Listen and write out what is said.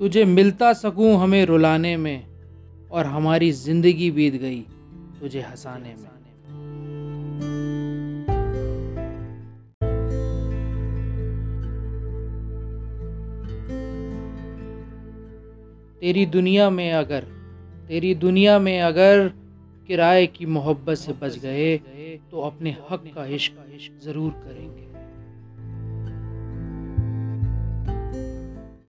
तुझे मिलता सकूँ हमें रुलाने में, और हमारी ज़िंदगी बीत गई तुझे हंसाने में। तेरी दुनिया में अगर, तेरी दुनिया में अगर किराए की मोहब्बत से बच गए तो अपने हक का इश्क ज़रूर करेंगे।